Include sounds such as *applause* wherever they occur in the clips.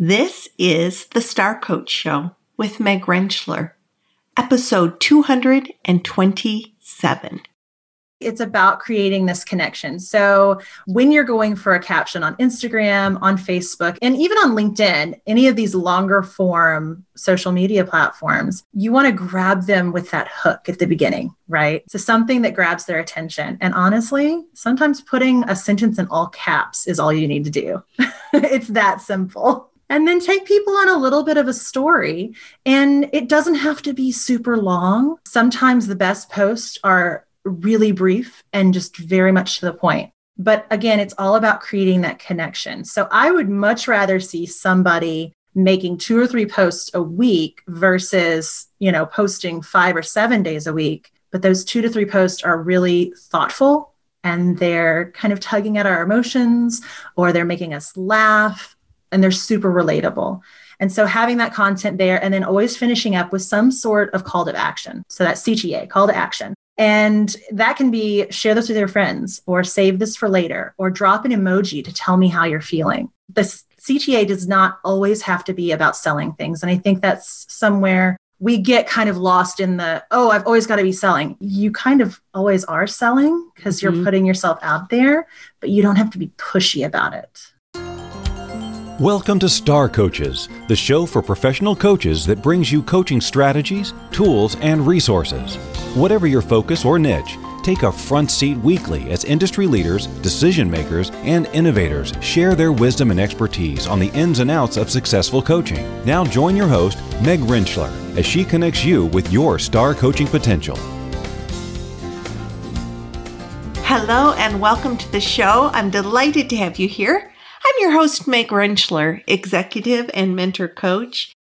This is the Star Coach Show with Meg Rentschler, episode 227. It's about creating this connection. So, when you're going for a caption on Instagram, on Facebook, and even on LinkedIn, any of these longer form social media platforms, you want to grab them with that hook at the beginning, right? So, something that grabs their attention. And honestly, sometimes putting a sentence in all caps is all you need to do. *laughs* it's that simple and then take people on a little bit of a story. And it doesn't have to be super long. Sometimes the best posts are really brief and just very much to the point. But again, it's all about creating that connection. So I would much rather see somebody making two or three posts a week versus, you know, posting five or seven days a week. But those two to three posts are really thoughtful and they're kind of tugging at our emotions or they're making us laugh and they're super relatable. And so having that content there and then always finishing up with some sort of call to action. So that CTA, call to action. And that can be share this with your friends or save this for later or drop an emoji to tell me how you're feeling. The CTA does not always have to be about selling things. And I think that's somewhere we get kind of lost in the, oh, I've always got to be selling. You kind of always are selling because you're mm-hmm. putting yourself out there, but you don't have to be pushy about it. Welcome to Star Coaches, the show for professional coaches that brings you coaching strategies, tools, and resources. Whatever your focus or niche, take a front seat weekly as industry leaders, decision makers, and innovators share their wisdom and expertise on the ins and outs of successful coaching. Now join your host, Meg Rentschler, as she connects you with your star coaching potential. Hello, and welcome to the show. I'm delighted to have you here. I'm your host, Meg Rentschler, executive and mentor coach.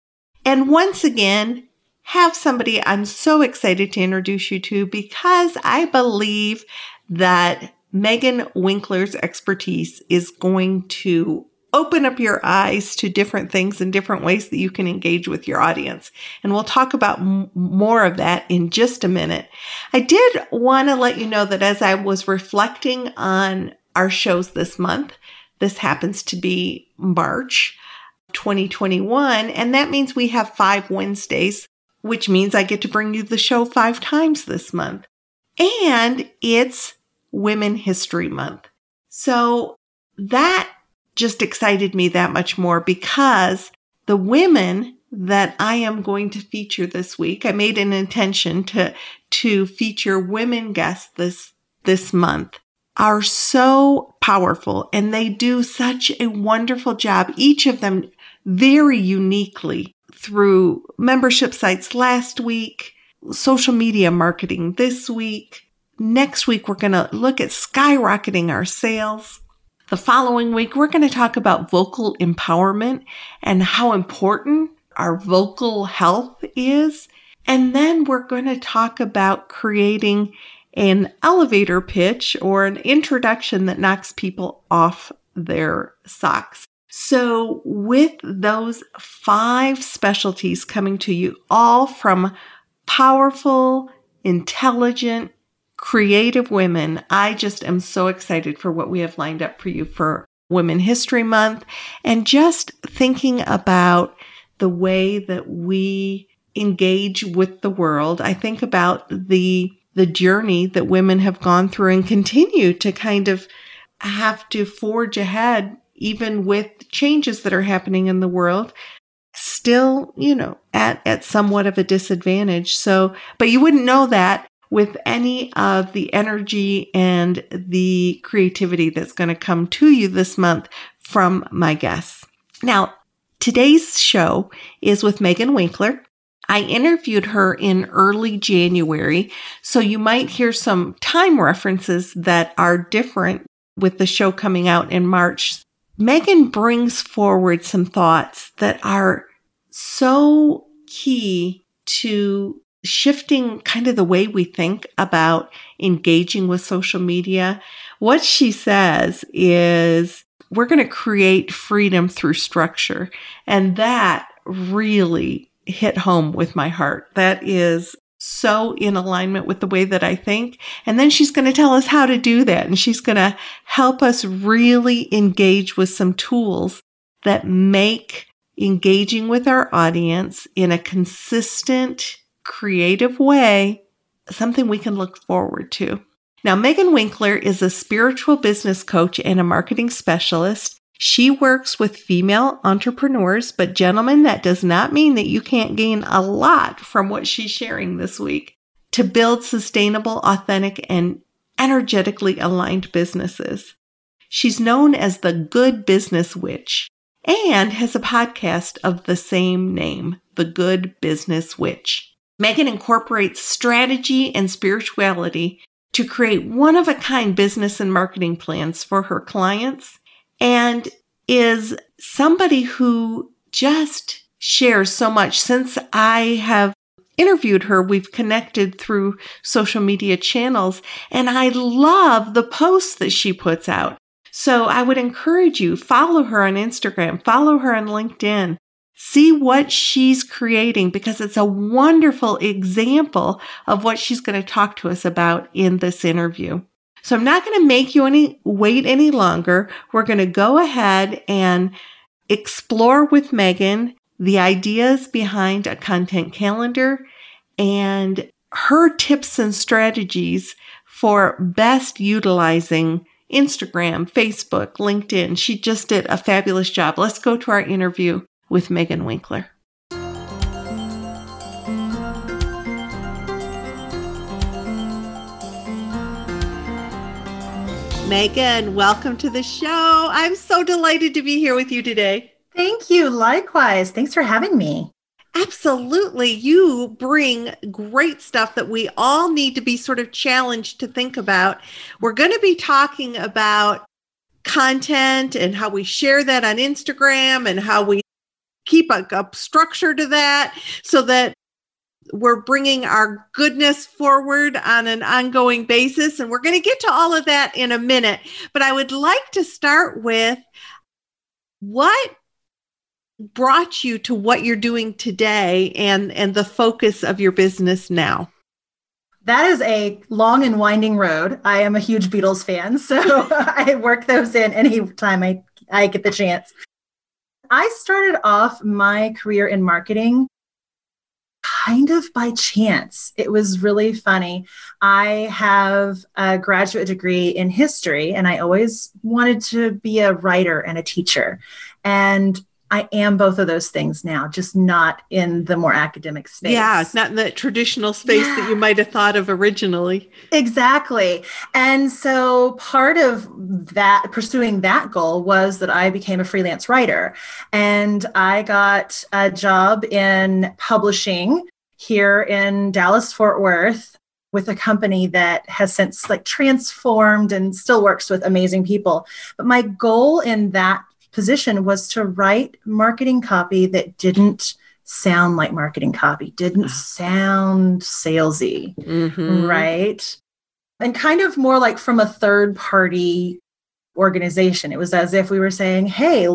And once again, have somebody I'm so excited to introduce you to because I believe that Megan Winkler's expertise is going to open up your eyes to different things and different ways that you can engage with your audience. And we'll talk about m- more of that in just a minute. I did want to let you know that as I was reflecting on our shows this month, this happens to be March 2021. And that means we have five Wednesdays, which means I get to bring you the show five times this month. And it's Women History Month. So that just excited me that much more because the women that I am going to feature this week, I made an intention to, to feature women guests this, this month are so powerful and they do such a wonderful job, each of them very uniquely through membership sites last week, social media marketing this week. Next week, we're going to look at skyrocketing our sales. The following week, we're going to talk about vocal empowerment and how important our vocal health is. And then we're going to talk about creating an elevator pitch or an introduction that knocks people off their socks. So, with those five specialties coming to you, all from powerful, intelligent, creative women, I just am so excited for what we have lined up for you for Women History Month and just thinking about the way that we engage with the world. I think about the the journey that women have gone through and continue to kind of have to forge ahead, even with changes that are happening in the world, still, you know, at, at somewhat of a disadvantage. So, but you wouldn't know that with any of the energy and the creativity that's going to come to you this month from my guests. Now, today's show is with Megan Winkler. I interviewed her in early January, so you might hear some time references that are different with the show coming out in March. Megan brings forward some thoughts that are so key to shifting kind of the way we think about engaging with social media. What she says is we're going to create freedom through structure. And that really hit home with my heart. That is so in alignment with the way that I think. And then she's going to tell us how to do that. And she's going to help us really engage with some tools that make engaging with our audience in a consistent, creative way, something we can look forward to. Now, Megan Winkler is a spiritual business coach and a marketing specialist. She works with female entrepreneurs, but gentlemen, that does not mean that you can't gain a lot from what she's sharing this week to build sustainable, authentic, and energetically aligned businesses. She's known as the Good Business Witch and has a podcast of the same name, The Good Business Witch. Megan incorporates strategy and spirituality to create one of a kind business and marketing plans for her clients and is somebody who just shares so much. Since I have interviewed her, we've connected through social media channels, and I love the posts that she puts out. So I would encourage you, follow her on Instagram, follow her on LinkedIn, see what she's creating because it's a wonderful example of what she's going to talk to us about in this interview. So I'm not going to make you any wait any longer. We're going to go ahead and explore with Megan the ideas behind a content calendar and her tips and strategies for best utilizing Instagram, Facebook, LinkedIn. She just did a fabulous job. Let's go to our interview with Megan Winkler. Megan, welcome to the show. I'm so delighted to be here with you today. Thank you. Likewise. Thanks for having me. Absolutely. You bring great stuff that we all need to be sort of challenged to think about. We're going to be talking about content and how we share that on Instagram and how we keep a, a structure to that so that we're bringing our goodness forward on an ongoing basis. And we're going to get to all of that in a minute. But I would like to start with what brought you to what you're doing today and, and the focus of your business now? That is a long and winding road. I am a huge Beatles fan, *laughs* so I work those in anytime I, I get the chance. I started off my career in marketing kind of by chance. It was really funny. I have a graduate degree in history, and I always wanted to be a writer and a teacher. And I am both of those things now, just not in the more academic space. Yeah, not in the traditional space yeah. that you might have thought of originally. Exactly. And so part of that, pursuing that goal was that I became a freelance writer. And I got a job in publishing here in Dallas, Fort Worth with a company that has since like transformed and still works with amazing people. But my goal in that position was to write marketing copy that didn't sound like marketing copy, didn't ah. sound salesy, mm-hmm. right? And kind of more like from a third party organization. It was as if we were saying, hey,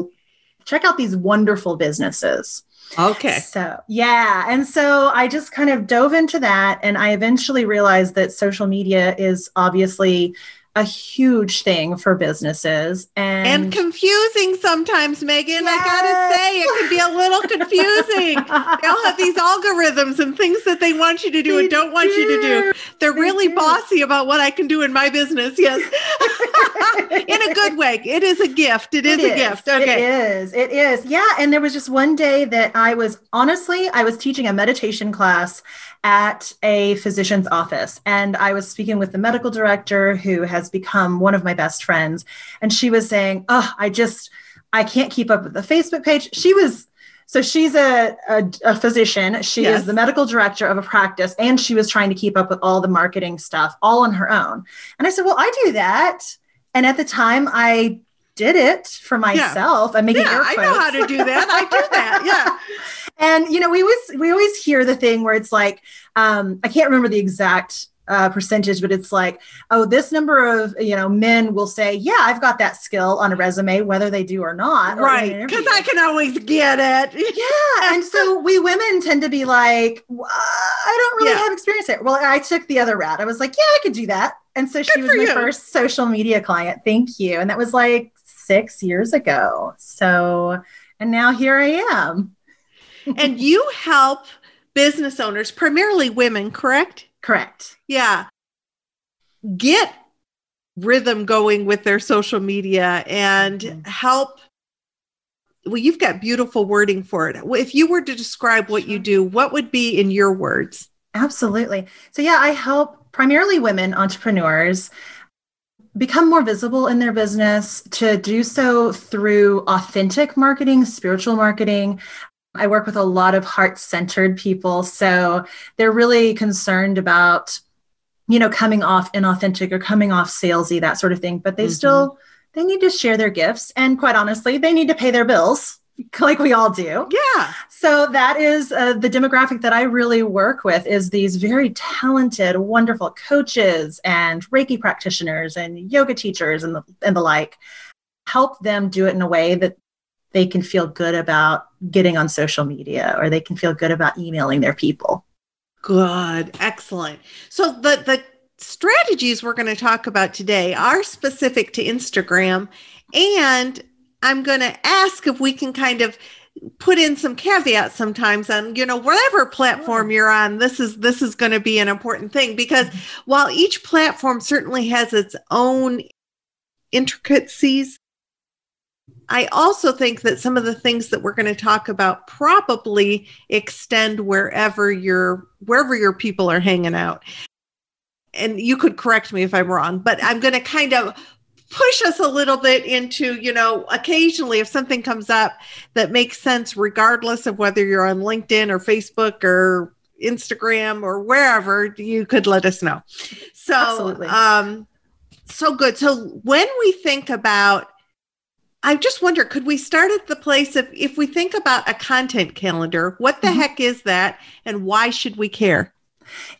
check out these wonderful businesses. Okay. So, yeah. And so I just kind of dove into that. And I eventually realized that social media is obviously a huge thing for businesses and, and confusing sometimes megan yes. i gotta say it can be a little confusing. They all have these algorithms and things that they want you to do they and don't want you to do. they're they really do. bossy about what i can do in my business yes. *laughs* In a good way. It is a gift. It, it is, is, a gift okay. it is. It is. Yeah and there was just one day that i was honestly i was teaching a meditation class at a physician's office. And I was speaking with the medical director who has become one of my best friends. And she was saying, Oh, I just, I can't keep up with the Facebook page. She was, so she's a, a, a physician. She yes. is the medical director of a practice, and she was trying to keep up with all the marketing stuff all on her own. And I said, Well, I do that. And at the time, I did it for myself. Yeah. I'm making yeah, I know how to do that. I do that. Yeah. *laughs* and you know, we always we always hear the thing where it's like, um, I can't remember the exact uh, percentage, but it's like, oh, this number of you know men will say, yeah, I've got that skill on a resume, whether they do or not. Right, because I can always get it. yeah, and so *laughs* we women tend to be like, I don't really yeah. have experience there. Well, I took the other route. I was like, yeah, I could do that. And so Good she was my you. first social media client. Thank you. And that was like six years ago. So And now here I am. And you help business owners, primarily women, correct? Correct. Yeah. Get rhythm going with their social media and mm-hmm. help. Well, you've got beautiful wording for it. Well, if you were to describe what you do, what would be in your words? Absolutely. So, yeah, I help primarily women entrepreneurs become more visible in their business to do so through authentic marketing, spiritual marketing. I work with a lot of heart centered people. So they're really concerned about, you know, coming off inauthentic or coming off salesy, that sort of thing. But they mm-hmm. still, they need to share their gifts. And quite honestly, they need to pay their bills *laughs* like we all do. Yeah. So that is uh, the demographic that I really work with is these very talented, wonderful coaches and Reiki practitioners and yoga teachers and the, and the like. Help them do it in a way that they can feel good about getting on social media or they can feel good about emailing their people. Good. Excellent. So the the strategies we're going to talk about today are specific to Instagram and I'm going to ask if we can kind of put in some caveats sometimes on you know whatever platform you're on this is this is going to be an important thing because mm-hmm. while each platform certainly has its own intricacies I also think that some of the things that we're going to talk about probably extend wherever your wherever your people are hanging out. And you could correct me if I'm wrong, but I'm going to kind of push us a little bit into, you know, occasionally if something comes up that makes sense, regardless of whether you're on LinkedIn or Facebook or Instagram or wherever, you could let us know. So, Absolutely. um, so good. So when we think about I just wonder, could we start at the place of if we think about a content calendar, what the mm-hmm. heck is that and why should we care?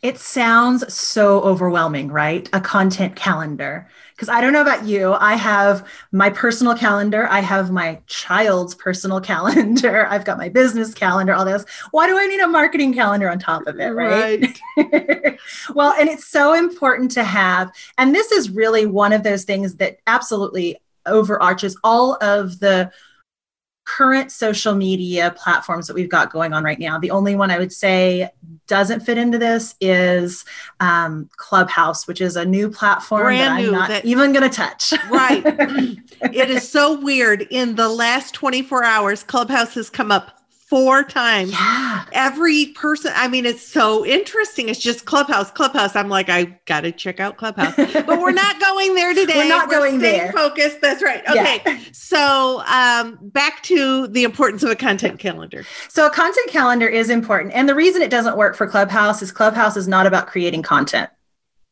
It sounds so overwhelming, right? A content calendar. Because I don't know about you, I have my personal calendar, I have my child's personal *laughs* calendar, I've got my business calendar, all this. Why do I need a marketing calendar on top of it, right? right. *laughs* well, and it's so important to have. And this is really one of those things that absolutely overarches all of the current social media platforms that we've got going on right now. The only one I would say doesn't fit into this is um, Clubhouse, which is a new platform Brand that I'm not that, even going to touch. right. *laughs* it is so weird. In the last 24 hours, Clubhouse has come up four times. Yeah. Every person, I mean, it's so interesting. It's just Clubhouse, Clubhouse. I'm like, I got to check out Clubhouse, but we're not going there *laughs* today. We're not we're going there. Focused. That's right. Okay. Yeah. So, um, back to the importance of a content calendar. So, a content calendar is important. And the reason it doesn't work for Clubhouse is Clubhouse is not about creating content.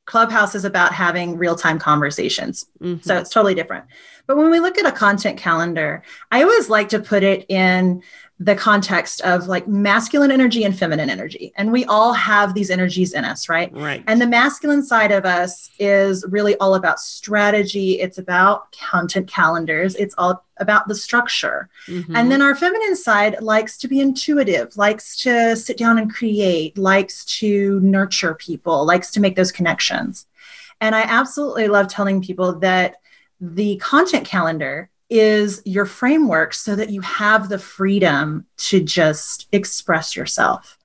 Clubhouse is about having real time conversations. Mm-hmm. So, it's totally different. But when we look at a content calendar, I always like to put it in the context of like masculine energy and feminine energy. And we all have these energies in us, right? Right. And the masculine side of us is really all about strategy, it's about content calendars, it's all about the structure. Mm-hmm. And then our feminine side likes to be intuitive, likes to sit down and create, likes to nurture people, likes to make those connections. And I absolutely love telling people that the content calendar is your framework so that you have the freedom to just express yourself.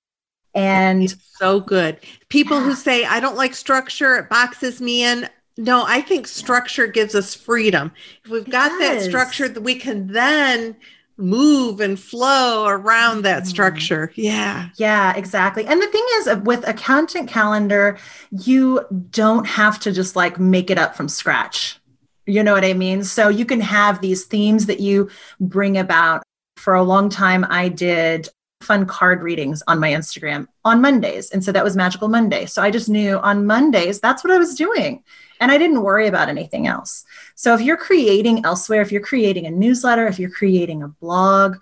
And it's so good. People yeah. who say, I don't like structure, it boxes me in. No, I think structure gives us freedom. If we've got that structure, that we can then move and flow around that mm-hmm. structure. Yeah. Yeah, exactly. And the thing is with a content calendar, you don't have to just like make it up from scratch. You know what I mean? So you can have these themes that you bring about. For a long time, I did fun card readings on my Instagram on Mondays. And so that was Magical Monday. So I just knew on Mondays, that's what I was doing. And I didn't worry about anything else. So if you're creating elsewhere, if you're creating a newsletter, if you're creating a blog,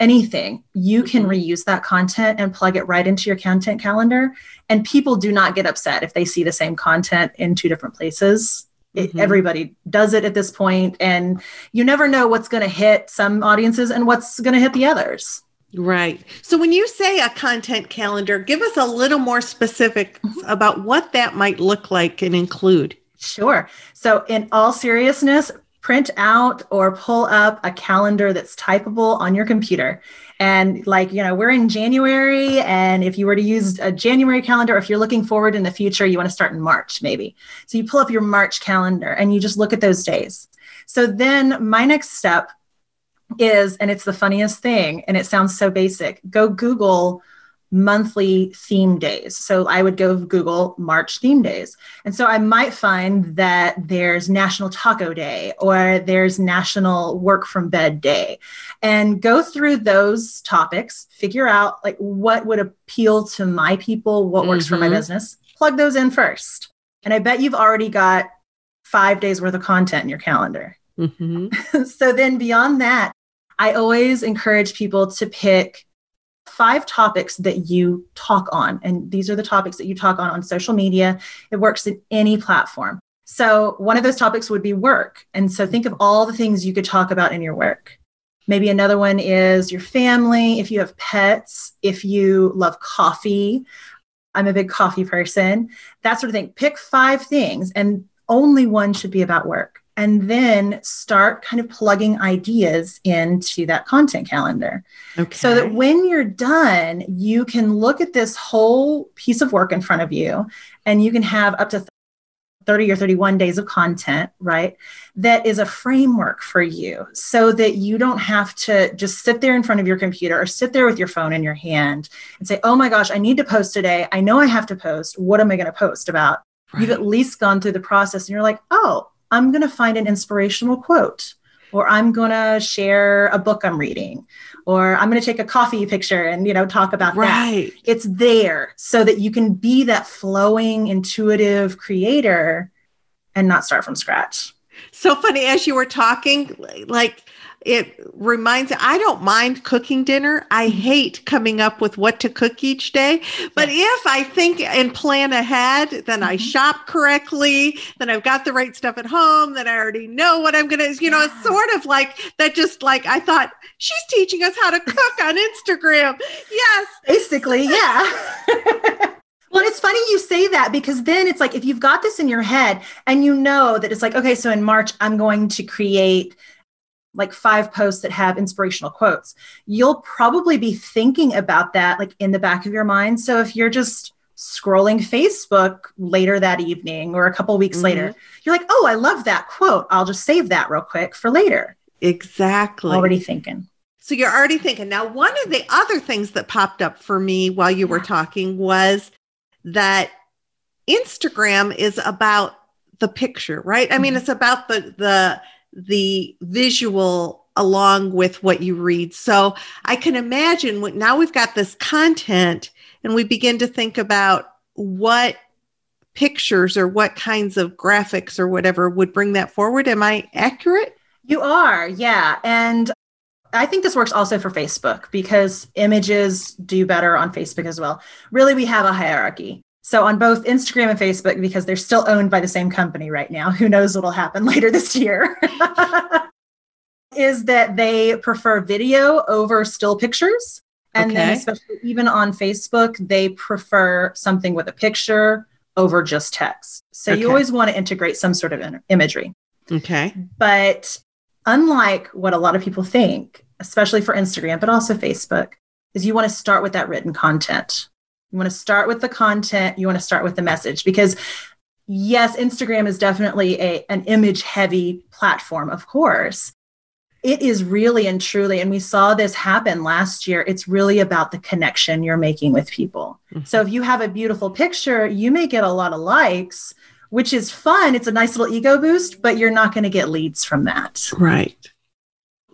anything, you can mm-hmm. reuse that content and plug it right into your content calendar. And people do not get upset if they see the same content in two different places mm-hmm. everybody does it at this point and you never know what's going to hit some audiences and what's going to hit the others right so when you say a content calendar give us a little more specific mm-hmm. about what that might look like and include sure so in all seriousness print out or pull up a calendar that's typable on your computer. And like, you know, we're in January. And if you were to use a January calendar, or if you're looking forward in the future, you want to start in March, maybe. So you pull up your March calendar and you just look at those days. So then my next step is, and it's the funniest thing, and it sounds so basic go Google monthly theme days. So I would go Google March theme days. And so I might find that there's National Taco Day or there's National Work from Bed Day and go through those topics, figure out like what would appeal to my people, what works mm-hmm. for my mm-hmm. business, plug those in first. And I bet you've already got five days worth of content in your calendar. Mm-hmm. *laughs* so then beyond that, I always encourage people to pick five topics that you talk on. And these are the topics that you talk on on social media. It works in any platform. So, one of those topics would be work. And so, think of all the things you could talk about in your work. Maybe another one is your family, if you have pets, if you love coffee. I'm a big coffee person, that sort of thing. Pick five things, and only one should be about work and then start kind of plugging ideas into that content calendar. Okay. So that when you're done, you can look at this whole piece of work in front of you and you can have up to 30 or 31 days of content, right? That is a framework for you so that you don't have to just sit there in front of your computer or sit there with your phone in your hand and say, oh my gosh, I need to post today. I know I have to post. What am I going to post about? Right. You've at least gone through the process and you're like, oh, I'm going to find an inspirational quote, or I'm going to share a book I'm reading, or I'm going to take a coffee picture and you know talk about right. that. It's there so that you can be that flowing, intuitive creator and not start from scratch. So funny as you were talking, like it reminds I don't mind cooking dinner. I mm-hmm. hate coming up with what to cook each day. But yes. if I think and plan ahead, then I mm-hmm. shop correctly, then I've got the right stuff at home, then I already know what I'm going to, you know, it's sort of like that just like I thought she's teaching us how to cook on Instagram. Yes. Basically, *laughs* yeah. *laughs* Well, it's funny you say that because then it's like if you've got this in your head and you know that it's like, okay, so in March, I'm going to create like five posts that have inspirational quotes. You'll probably be thinking about that like in the back of your mind. So if you're just scrolling Facebook later that evening or a couple weeks mm-hmm. later, you're like, oh, I love that quote. I'll just save that real quick for later. Exactly. Already thinking. So you're already thinking. Now, one of the other things that popped up for me while you were talking was that Instagram is about the picture, right? I mean, mm-hmm. it's about the the the visual along with what you read. So I can imagine when, now we've got this content and we begin to think about what pictures or what kinds of graphics or whatever would bring that forward. Am I accurate? You are, yeah. And I think this works also for Facebook because images do better on Facebook as well. Really, we have a hierarchy. So on both Instagram and Facebook, because they're still owned by the same company right now, who knows what'll happen *laughs* later this year, *laughs* is that they prefer video over still pictures. And okay. then especially even on Facebook, they prefer something with a picture over just text. So okay. you always want to integrate some sort of in- imagery. Okay. But unlike what a lot of people think, especially for Instagram, but also Facebook, is you want to start with that written content. You want to start with the content, you want to start with the message because yes, Instagram is definitely a an image heavy platform, of course. It is really and truly, and we saw this happen last year. It's really about the connection you're making with people. Mm-hmm. So, if you have a beautiful picture, you may get a lot of likes, which is fun. It's a nice little ego boost, but you're not going to get leads from that. Right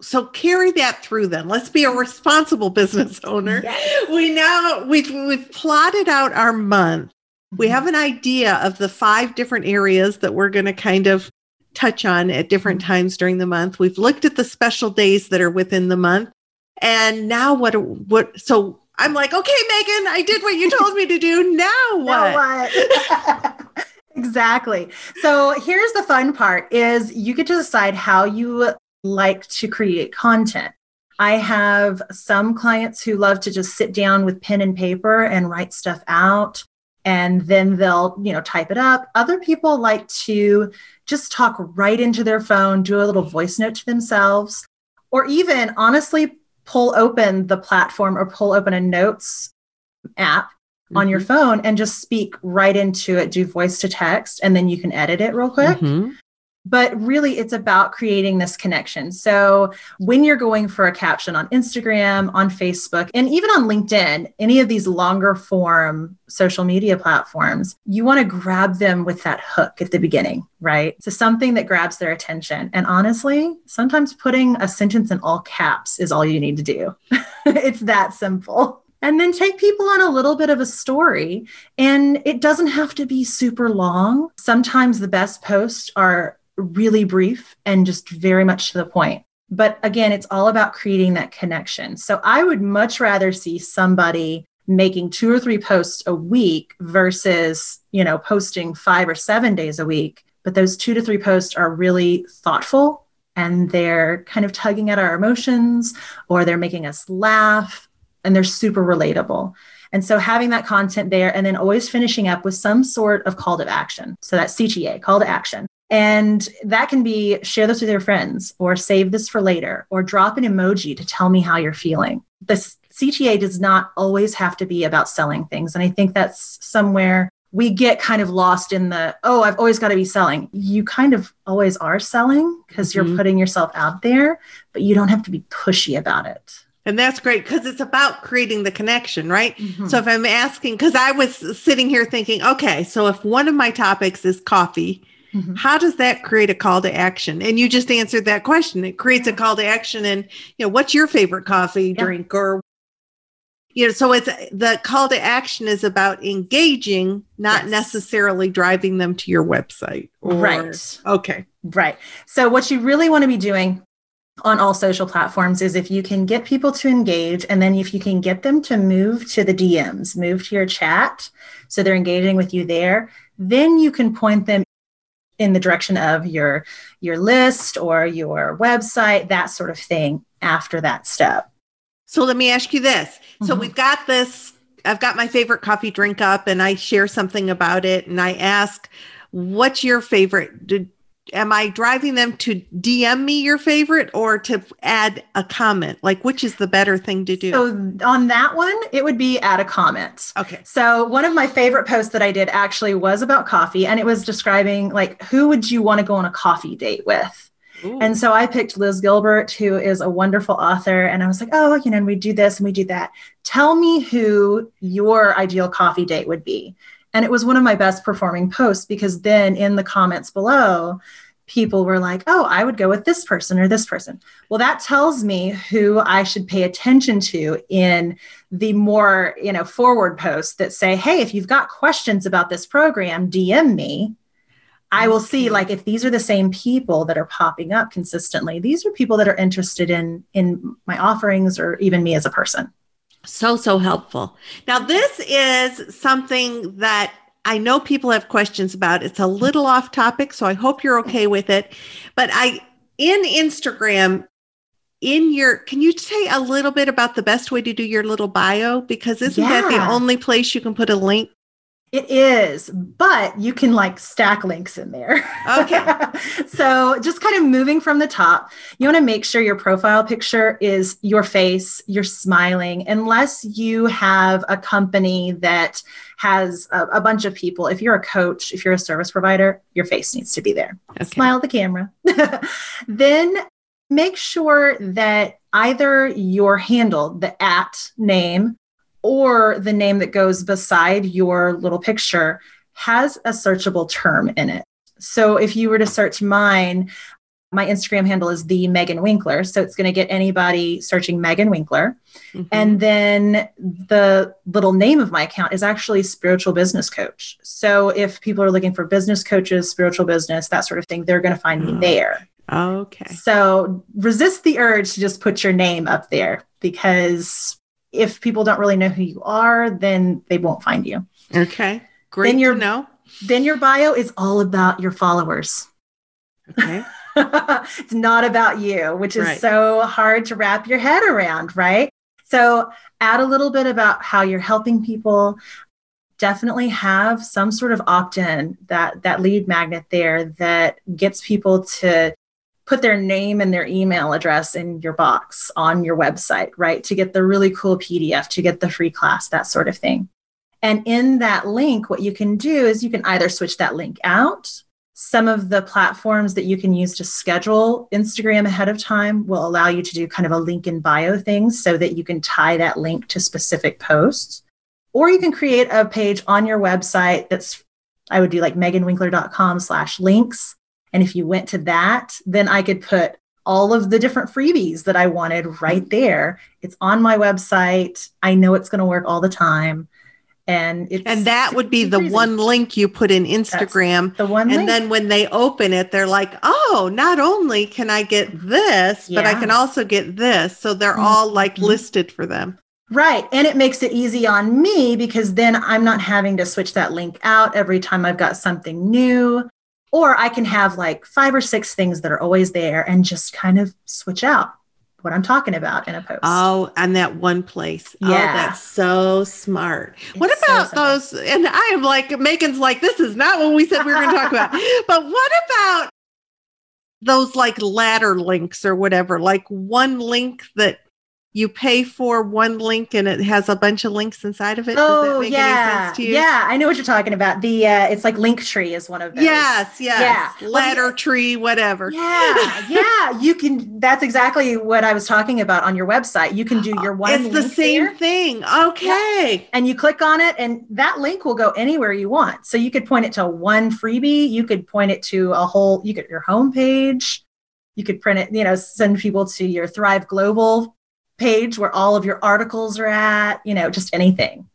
so carry that through then let's be a responsible business *laughs* owner yes. we now we've, we've plotted out our month we mm-hmm. have an idea of the five different areas that we're going to kind of touch on at different mm-hmm. times during the month we've looked at the special days that are within the month and now what what so i'm like okay megan i did what you *laughs* told me to do now what, now what? *laughs* exactly so here's the fun part is you get to decide how you like to create content. I have some clients who love to just sit down with pen and paper and write stuff out. and then they'll, you know, type it up. Other people like to just talk right into their phone, do a little voice note to themselves, or even honestly pull open the platform or pull open a notes app mm-hmm. on your mm-hmm. phone and just speak right into it, do voice to text, and then you can edit it real quick. Mm-hmm but really it's about creating this connection. So when you're going for a caption on Instagram, on Facebook, and even on LinkedIn, any of these longer form social media platforms, you want to grab them with that hook at the beginning, right? So something that grabs their attention. And honestly, sometimes putting a sentence in all caps is all you need to do. *laughs* it's that simple and then take people on a little bit of a story. And it doesn't have to be super long. Sometimes the best posts are really brief and just very much to the point. But again, it's all about creating that connection. So I would much rather see somebody making two or three posts a week versus, you know, posting five or seven days a week. But those two to three posts are really thoughtful and they're kind of tugging at our emotions or they're making us laugh and they're super relatable. And so having that content there and then always finishing up with some sort of call to action. So that CTA, call to action. And that can be share this with your friends or save this for later or drop an emoji to tell me how you're feeling. The CTA does not always have to be about selling things. And I think that's somewhere we get kind of lost in the, oh, I've always got to be selling. You kind of always are selling because mm-hmm. you're putting yourself out there, but you don't have to be pushy about it. And that's great because it's about creating the connection, right? Mm-hmm. So if I'm asking, because I was sitting here thinking, okay, so if one of my topics is coffee, Mm-hmm. How does that create a call to action? And you just answered that question. It creates a call to action. And, you know, what's your favorite coffee yeah. drink or, you know, so it's the call to action is about engaging, not yes. necessarily driving them to your website. Or, right. Okay. Right. So what you really want to be doing on all social platforms is if you can get people to engage and then if you can get them to move to the DMs, move to your chat, so they're engaging with you there, then you can point them in the direction of your your list or your website that sort of thing after that step so let me ask you this mm-hmm. so we've got this i've got my favorite coffee drink up and i share something about it and i ask what's your favorite am I driving them to DM me your favorite or to add a comment? Like, which is the better thing to do? So, on that one, it would be add a comment. Okay. So, one of my favorite posts that I did actually was about coffee and it was describing, like, who would you want to go on a coffee date with? Ooh. And so I picked Liz Gilbert, who is a wonderful author. And I was like, oh, you know, and we do this and we do that. Tell me who your ideal coffee date would be. And it was one of my best performing posts because then in the comments below, people were like, oh, I would go with this person or this person. Well, that tells me who I should pay attention to in the more, you know, forward posts that say, hey, if you've got questions about this program, DM me. I will see like if these are the same people that are popping up consistently. These are people that are interested in in my offerings or even me as a person. So, so helpful. Now, this is something that I know people have questions about. It's a little off topic, so I hope you're okay with it. But I, in Instagram, in your, can you say a little bit about the best way to do your little bio? Because isn't yeah. that the only place you can put a link? It is, but you can like stack links in there. Okay. *laughs* so just kind of moving from the top, you want to make sure your profile picture is your face, you're smiling, unless you have a company that has a, a bunch of people. If you're a coach, if you're a service provider, your face needs to be there. Okay. Smile at the camera. *laughs* then make sure that either your handle, the at name, or the name that goes beside your little picture has a searchable term in it. So if you were to search mine, my Instagram handle is the Megan Winkler. So it's going to get anybody searching Megan Winkler. Mm-hmm. And then the little name of my account is actually Spiritual Business Coach. So if people are looking for business coaches, spiritual business, that sort of thing, they're going to find me there. Okay. So resist the urge to just put your name up there because if people don't really know who you are, then they won't find you. Okay. Great then your, to know. Then your bio is all about your followers. Okay. *laughs* it's not about you, which is right. so hard to wrap your head around, right? So add a little bit about how you're helping people. definitely have some sort of opt-in that that lead magnet there that gets people to put their name and their email address in your box on your website, right? To get the really cool PDF, to get the free class, that sort of thing. And in that link, what you can do is you can either switch that link out. Some of the platforms that you can use to schedule Instagram ahead of time will allow you to do kind of a link in bio thing so that you can tie that link to specific posts. Or you can create a page on your website that's, I would do like meganwinkler.com slash links. And if you went to that, then I could put all of the different freebies that I wanted right there. It's on my website. I know it's going to work all the time and it's and that would be the one link you put in Instagram. That's the one, and link. then when they open it, they're like, "Oh, not only can I get this, yeah. but I can also get this." So they're mm-hmm. all like listed for them. Right. And it makes it easy on me because then I'm not having to switch that link out every time I've got something new. Or I can have like five or six things that are always there and just kind of switch out what I'm talking about in a post. Oh, and that one place. Oh, yeah. Oh, that's so smart. It's what about so those? And I am like, Megan's like, this is not what we said we were going to talk about. *laughs* But what about those like ladder links or whatever? Like one link that you pay for one link and it has a bunch of links inside of it. Oh yeah, yeah. I know what you're talking about. The uh, it's like Linktree is one of those. Yes, yes. Yeah, ladder well, tree, whatever. Yeah, yeah. You can. That's exactly what I was talking about on your website. You can do your one. It's the same there. thing. Okay. Yeah. And you click on it, and that link will go anywhere you want. So you could point it to one freebie. You could point it to a whole. You get your homepage. You could print it. You know, send people to your Thrive Global page where all of your articles are at, you know, just anything.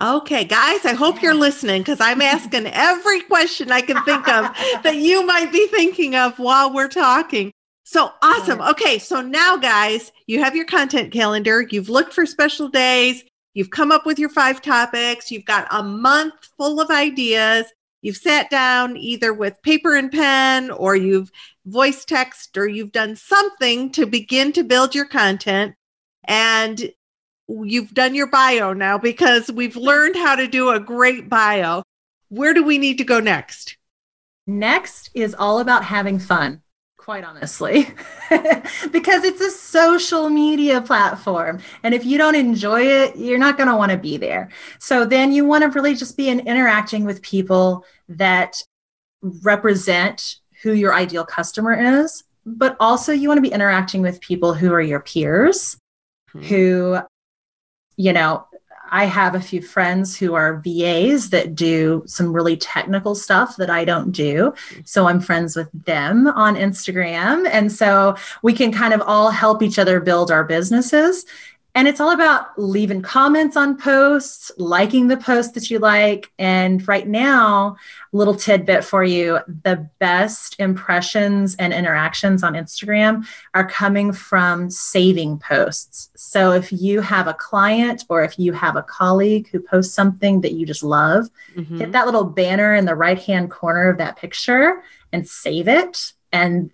Okay, guys, I hope you're listening because I'm asking *laughs* every question I can think of that you might be thinking of while we're talking. So awesome. Okay, so now, guys, you have your content calendar. You've looked for special days. You've come up with your five topics. You've got a month full of ideas. You've sat down either with paper and pen, or you've voice text, or you've done something to begin to build your content and you've done your bio now because we've learned how to do a great bio. Where do we need to go next? Next is all about having fun, quite honestly, *laughs* because it's a social media platform. And if you don't enjoy it, you're not going to want to be there. So then you want to really just be in interacting with people that represent who your ideal customer is, but also you want to be interacting with people who are your peers mm-hmm. who, you know, I have a few friends who are VAs that do some really technical stuff that I don't do. So I'm friends with them on Instagram. And so we can kind of all help each other build our businesses. And it's all about leaving comments on posts, liking the post that you like. And right now, little tidbit for you the best impressions and interactions on Instagram are coming from saving posts. So if you have a client or if you have a colleague who posts something that you just love, mm-hmm. hit that little banner in the right hand corner of that picture and save it. And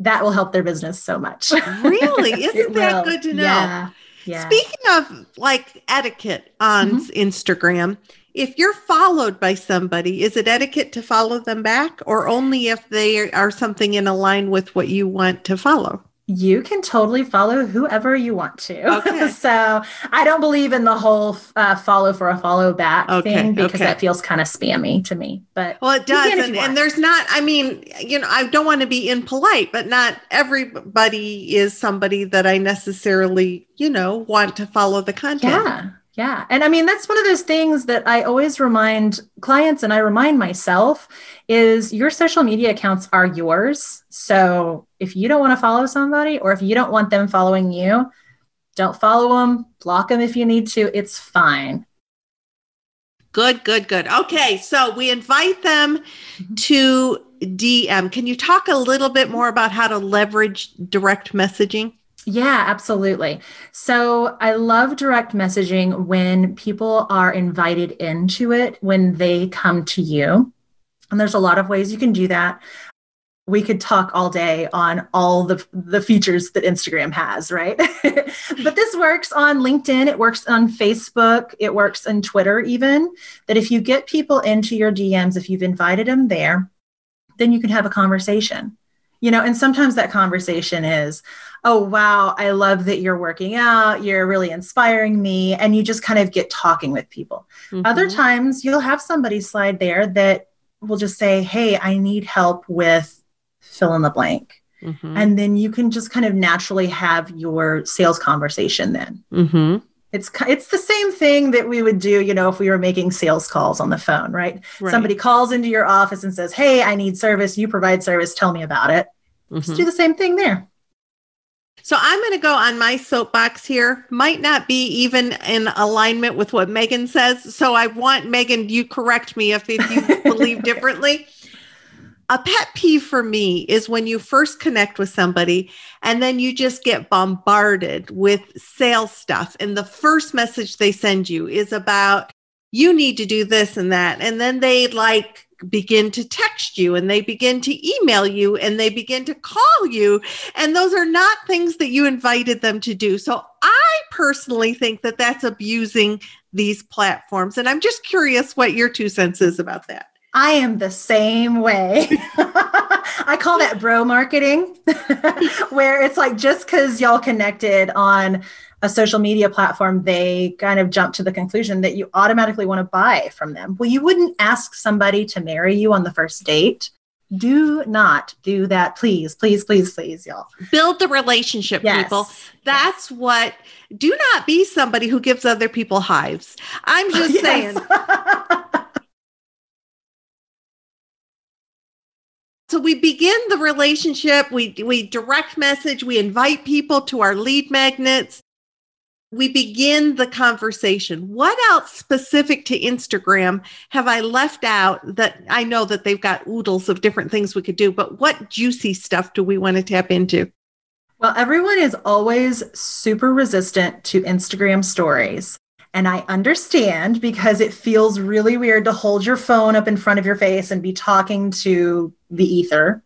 that will help their business so much. *laughs* Really? Isn't that good to know? Yeah. Yeah. Speaking of like etiquette on mm-hmm. Instagram, if you're followed by somebody, is it etiquette to follow them back or only if they are something in line with what you want to follow? You can totally follow whoever you want to. Okay. *laughs* so I don't believe in the whole uh, follow for a follow back okay, thing because okay. that feels kind of spammy to me. But well, it does, and, and, there's not. I mean, you know, I don't want to be impolite, but not everybody is somebody that I necessarily, you know, want to follow the content. Yeah. Yeah. And I mean, that's one of those things that I always remind clients and I remind myself is your social media accounts are yours. So if you don't want to follow somebody or if you don't want them following you, don't follow them, block them if you need to. It's fine. Good, good, good. Okay. So we invite them mm-hmm. to DM. Can you talk a little bit more about how to leverage direct messaging? Yeah, absolutely. So I love direct messaging when people are invited into it, when they come to you. And there's a lot of ways you can do that. we could talk all day on all the the features that Instagram has, right? *laughs* but this works on LinkedIn, it works on Facebook, it works on Twitter even. That if you get people into your DMs, if you've invited them there, then you can have a conversation. You know, and sometimes that conversation is, "Oh wow, I love that you're working out. You're really inspiring me." And you just kind of get talking with people. Mm-hmm. Other times you'll have somebody slide there that will just say, "Hey, I need help with fill in the blank. Mm-hmm. And then you can just kind of naturally have your sales conversation then. Mm-hmm. It's, it's the same thing that we would do, you know, if we were making sales calls on the phone, right? right. Somebody calls into your office and says, Hey, I need service. You provide service. Tell me about it. Mm-hmm. Just do the same thing there. So I'm going to go on my soapbox here. Might not be even in alignment with what Megan says. So I want Megan, you correct me if, if you *laughs* believe differently a pet peeve for me is when you first connect with somebody and then you just get bombarded with sales stuff. And the first message they send you is about, you need to do this and that. And then they like begin to text you and they begin to email you and they begin to call you. And those are not things that you invited them to do. So I personally think that that's abusing these platforms. And I'm just curious what your two cents is about that. I am the same way. *laughs* I call that bro marketing, *laughs* where it's like just because y'all connected on a social media platform, they kind of jump to the conclusion that you automatically want to buy from them. Well, you wouldn't ask somebody to marry you on the first date. Do not do that, please, please, please, please, y'all. Build the relationship, yes. people. That's yes. what, do not be somebody who gives other people hives. I'm just *laughs* saying. So we begin the relationship, we we direct message, we invite people to our lead magnets. We begin the conversation. What else specific to Instagram have I left out that I know that they've got oodles of different things we could do, but what juicy stuff do we want to tap into? Well, everyone is always super resistant to Instagram stories. And I understand because it feels really weird to hold your phone up in front of your face and be talking to the ether.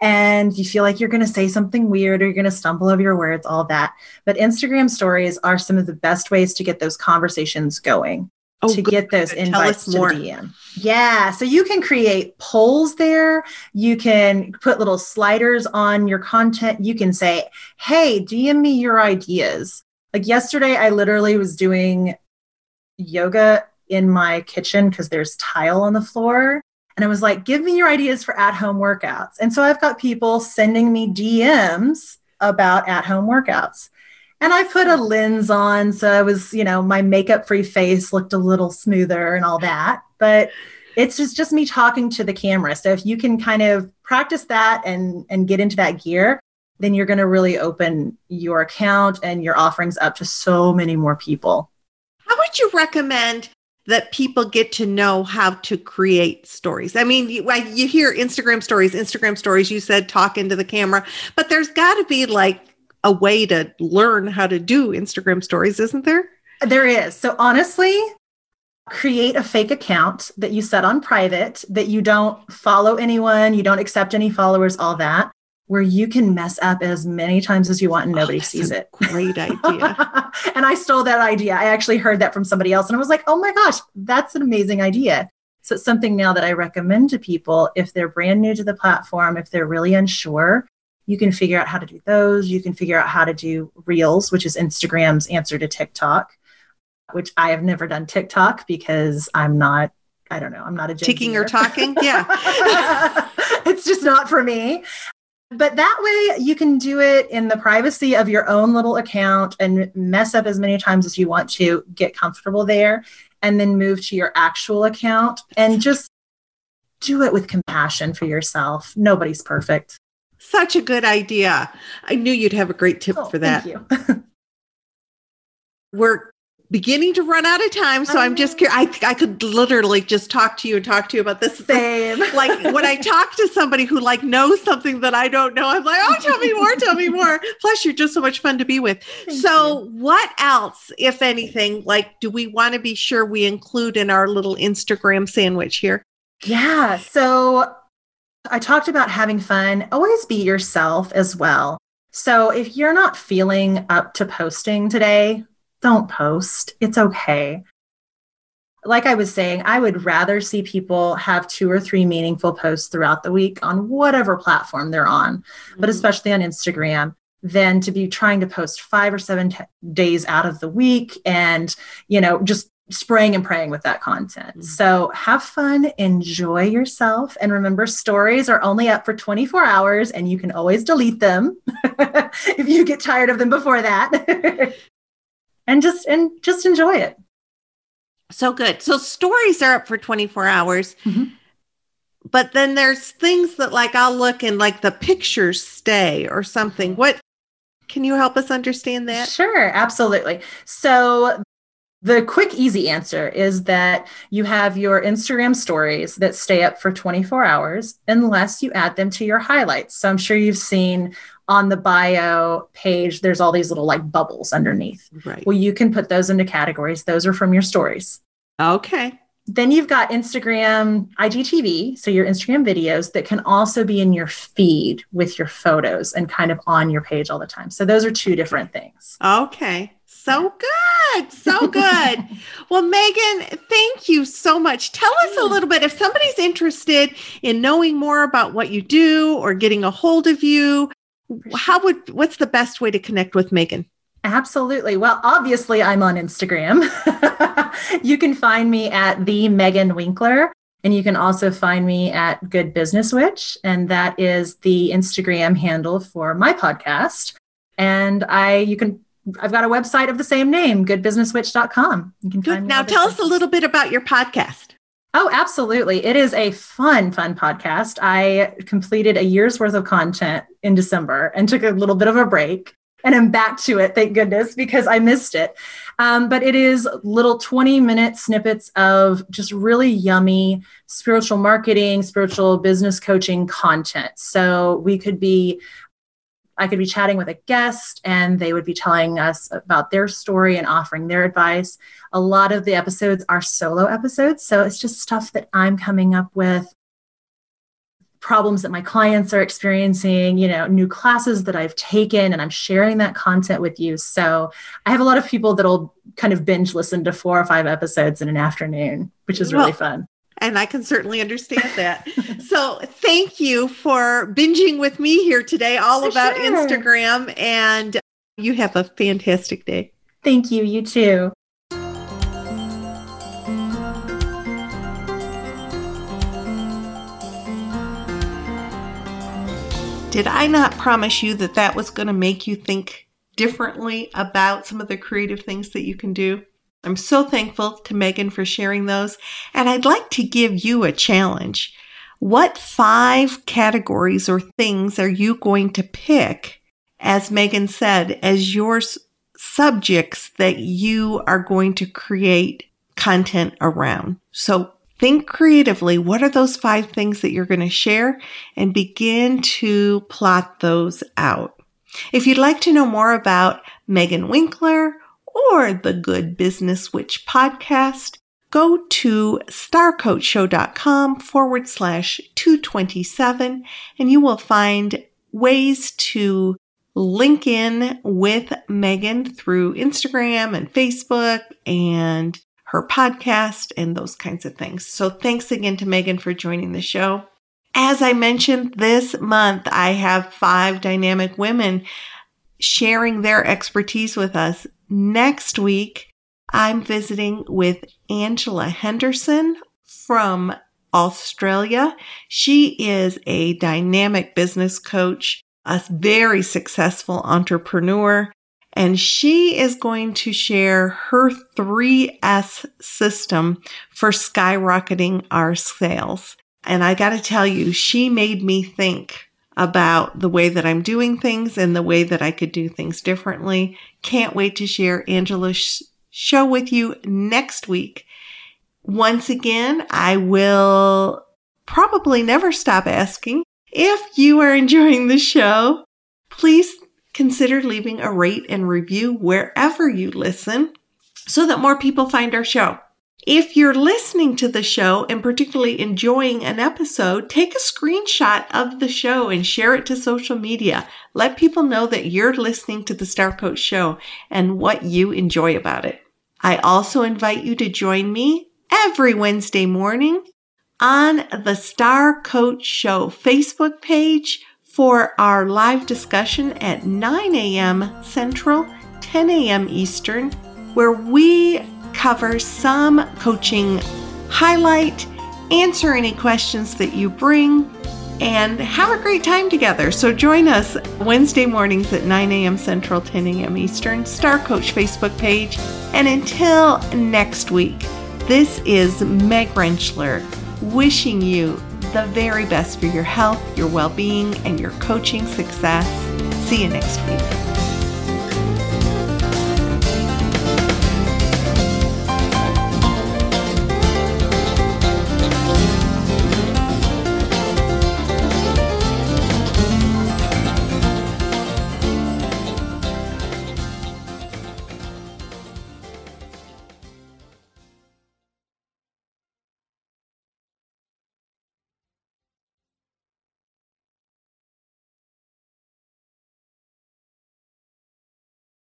And you feel like you're going to say something weird or you're going to stumble over your words, all that. But Instagram stories are some of the best ways to get those conversations going, oh, to good. get those good. invites to DM. Yeah. So you can create polls there. You can put little sliders on your content. You can say, hey, DM me your ideas like yesterday, I literally was doing yoga in my kitchen because there's tile on the floor. And I was like, give me your ideas for at home workouts. And so I've got people sending me DMs about at home workouts. And I put a lens on. So I was, you know, my makeup free face looked a little smoother and all that. But it's just, just me talking to the camera. So if you can kind of practice that and, and get into that gear, then you're going to really open your account and your offerings up to so many more people. How would you recommend that people get to know how to create stories? I mean, you, you hear Instagram stories, Instagram stories, you said talk into the camera, but there's got to be like a way to learn how to do Instagram stories, isn't there? There is. So honestly, create a fake account that you set on private, that you don't follow anyone, you don't accept any followers, all that where you can mess up as many times as you want and oh, nobody oh, sees it. Great *laughs* idea. and I stole that idea. I actually heard that from somebody else and I was like, oh my gosh, that's an amazing idea. So it's something now that I recommend to people if they're brand new to the platform, if they're really unsure, you can figure out how to do those. You can figure out how to do Reels, which is Instagram's answer to TikTok, which I have never done TikTok because I'm not I don't know. I'm not a ticking or talking. Yeah. *laughs* *laughs* it's just not for me. But that way you can do it in the privacy of your own little account and mess up as many times as you want to, get comfortable there, and then move to your actual account and just do it with compassion for yourself. Nobody's perfect. Such a good idea. I knew you'd have a great tip oh, for that. Thank you. *laughs* We're beginning to run out of time. So I'm just curious. I, I could literally just talk to you and talk to you about this. Same. *laughs* like when I talk to somebody who like knows something that I don't know, I'm like, oh, tell me more, tell me more. Plus, you're just so much fun to be with. Thank so, you. what else, if anything, like, do we want to be sure we include in our little Instagram sandwich here? Yeah. So I talked about having fun. Always be yourself as well. So if you're not feeling up to posting today, don't post. It's okay. Like I was saying, I would rather see people have two or three meaningful posts throughout the week on whatever platform they're on, mm-hmm. but especially on Instagram than to be trying to post five or seven t- days out of the week and, you know, just spraying and praying with that content. Mm-hmm. So have fun, enjoy yourself, and remember stories are only up for 24 hours and you can always delete them *laughs* if you get tired of them before that. *laughs* and just and just enjoy it. So good. So stories are up for 24 hours. Mm-hmm. But then there's things that like I'll look and like the pictures stay or something. What can you help us understand that? Sure, absolutely. So the quick, easy answer is that you have your Instagram stories that stay up for 24 hours unless you add them to your highlights. So I'm sure you've seen on the bio page, there's all these little like bubbles underneath. Right. Well, you can put those into categories. Those are from your stories. Okay. Then you've got Instagram IGTV, so your Instagram videos that can also be in your feed with your photos and kind of on your page all the time. So those are two different things. Okay. So good. So good. *laughs* well, Megan, thank you so much. Tell us a little bit if somebody's interested in knowing more about what you do or getting a hold of you, how would what's the best way to connect with Megan? Absolutely. Well, obviously, I'm on Instagram. *laughs* you can find me at the Megan Winkler. And you can also find me at Good Business Witch, and that is the Instagram handle for my podcast. And I, you can I've got a website of the same name, goodbusinesswitch.com. You can find Now tell us a little bit about your podcast. Oh, absolutely. It is a fun, fun podcast. I completed a year's worth of content in December and took a little bit of a break. And I'm back to it, thank goodness, because I missed it. Um, but it is little 20 minute snippets of just really yummy spiritual marketing, spiritual business coaching content. So we could be I could be chatting with a guest and they would be telling us about their story and offering their advice. A lot of the episodes are solo episodes. So it's just stuff that I'm coming up with, problems that my clients are experiencing, you know, new classes that I've taken, and I'm sharing that content with you. So I have a lot of people that'll kind of binge listen to four or five episodes in an afternoon, which is really fun and I can certainly understand that. so, thank you for binging with me here today, all for about sure. Instagram. And you have a fantastic day. Thank you. You too. Did I not promise you that that was going to make you think differently about some of the creative things that you can do? I'm so thankful to Megan for sharing those. And I'd like to give you a challenge. What five categories or things are you going to pick, as Megan said, as your subjects that you are going to create content around? So think creatively. What are those five things that you're going to share and begin to plot those out? If you'd like to know more about Megan Winkler or the Good Business Witch podcast, go to starcoachshow.com forward slash 227 and you will find ways to link in with Megan through Instagram and Facebook and her podcast and those kinds of things. So thanks again to Megan for joining the show. As I mentioned this month, I have five dynamic women sharing their expertise with us Next week, I'm visiting with Angela Henderson from Australia. She is a dynamic business coach, a very successful entrepreneur, and she is going to share her 3S system for skyrocketing our sales. And I got to tell you, she made me think about the way that I'm doing things and the way that I could do things differently. Can't wait to share Angela's show with you next week. Once again, I will probably never stop asking if you are enjoying the show. Please consider leaving a rate and review wherever you listen so that more people find our show. If you're listening to the show and particularly enjoying an episode, take a screenshot of the show and share it to social media. Let people know that you're listening to the Star Coach show and what you enjoy about it. I also invite you to join me every Wednesday morning on the Star Coach Show Facebook page for our live discussion at 9 a.m. Central, 10 a.m. Eastern, where we cover some coaching highlight, answer any questions that you bring, and have a great time together. So join us Wednesday mornings at 9 a.m. Central, 10 a.m. Eastern, Star Coach Facebook page. And until next week, this is Meg Rentschler wishing you the very best for your health, your well being, and your coaching success. See you next week.